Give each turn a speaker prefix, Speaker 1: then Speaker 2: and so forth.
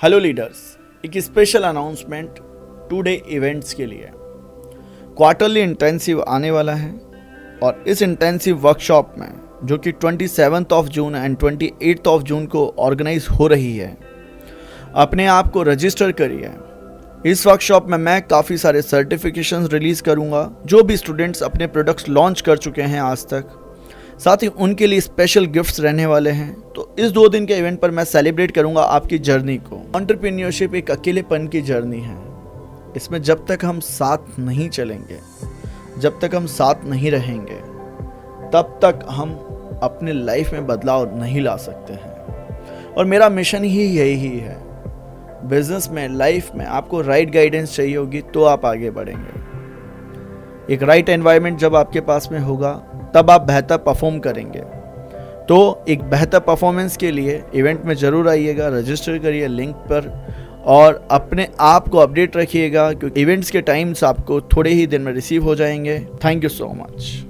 Speaker 1: Hello leaders एक special announcement today events के लिए. क्वार्टरली इंटेंसिव आने वाला है और इस इंटेंसिव वर्कशॉप में, जो कि twenty seventh of June and twenty eighth of June को ऑर्गेनाइज हो रही है, अपने आप को रजिस्टर करिए. इस वर्कशॉप में मैं काफ़ी सारे सर्टिफिकेशन रिलीज़ करूँगा, जो भी स्टूडेंट्स अपने प्रोडक्ट्स लॉन्च कर चुके हैं आज तक. साथ ही उनके लिए स्पेशल गिफ्ट्स रहने वाले हैं. तो इस दो दिन के इवेंट पर मैं सेलिब्रेट करूँगा आपकी जर्नी को. ऑन्टरप्रीनियोरशिप एक अकेलेपन की जर्नी है। इसमें जब तक हम साथ नहीं चलेंगे, जब तक हम साथ नहीं रहेंगे, तब तक हम अपने लाइफ में बदलाव नहीं ला सकते हैं। और मेरा मिशन ही यही है। बिज़नेस में लाइफ में आपको राइट गाइडेंस चाहिए होगी तो आप आगे बढ़ेंगे। एक राइट एनवायरनमेंट जब आपके पास में होगा, तब आप बेहतर परफॉर्म करेंगे। तो एक बेहतर परफॉर्मेंस के लिए इवेंट में ज़रूर आइएगा रजिस्टर करिए लिंक पर और अपने आप को अपडेट रखिएगा, क्योंकि इवेंट्स के टाइम्स आपको थोड़े ही दिन में रिसीव हो जाएँगे। Thank you so much